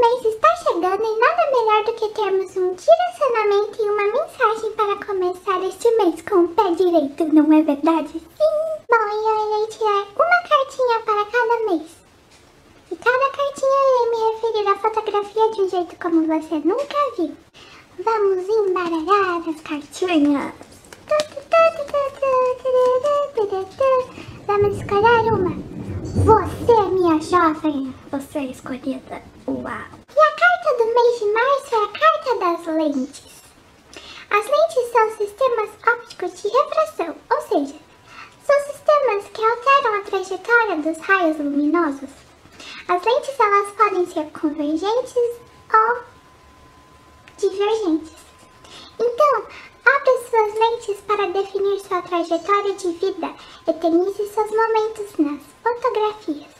mês está chegando e nada melhor do que termos um direcionamento e uma mensagem para começar este mês com o pé direito, não é verdade? Sim! Bom, e eu irei tirar uma cartinha para cada mês. E cada cartinha eu irei me referir à fotografia de um jeito como você nunca viu. Vamos embaralhar as cartinhas. Vamos escolher uma. Você, minha jovem, você é escolhida. Uau! E a carta do mês de março é a carta das lentes. As lentes são sistemas ópticos de refração, ou seja, são sistemas que alteram a trajetória dos raios luminosos. As lentes elas podem ser convergentes ou divergentes. Então, abra suas lentes para definir sua trajetória de vida. Eternize seus momentos nas fotografias.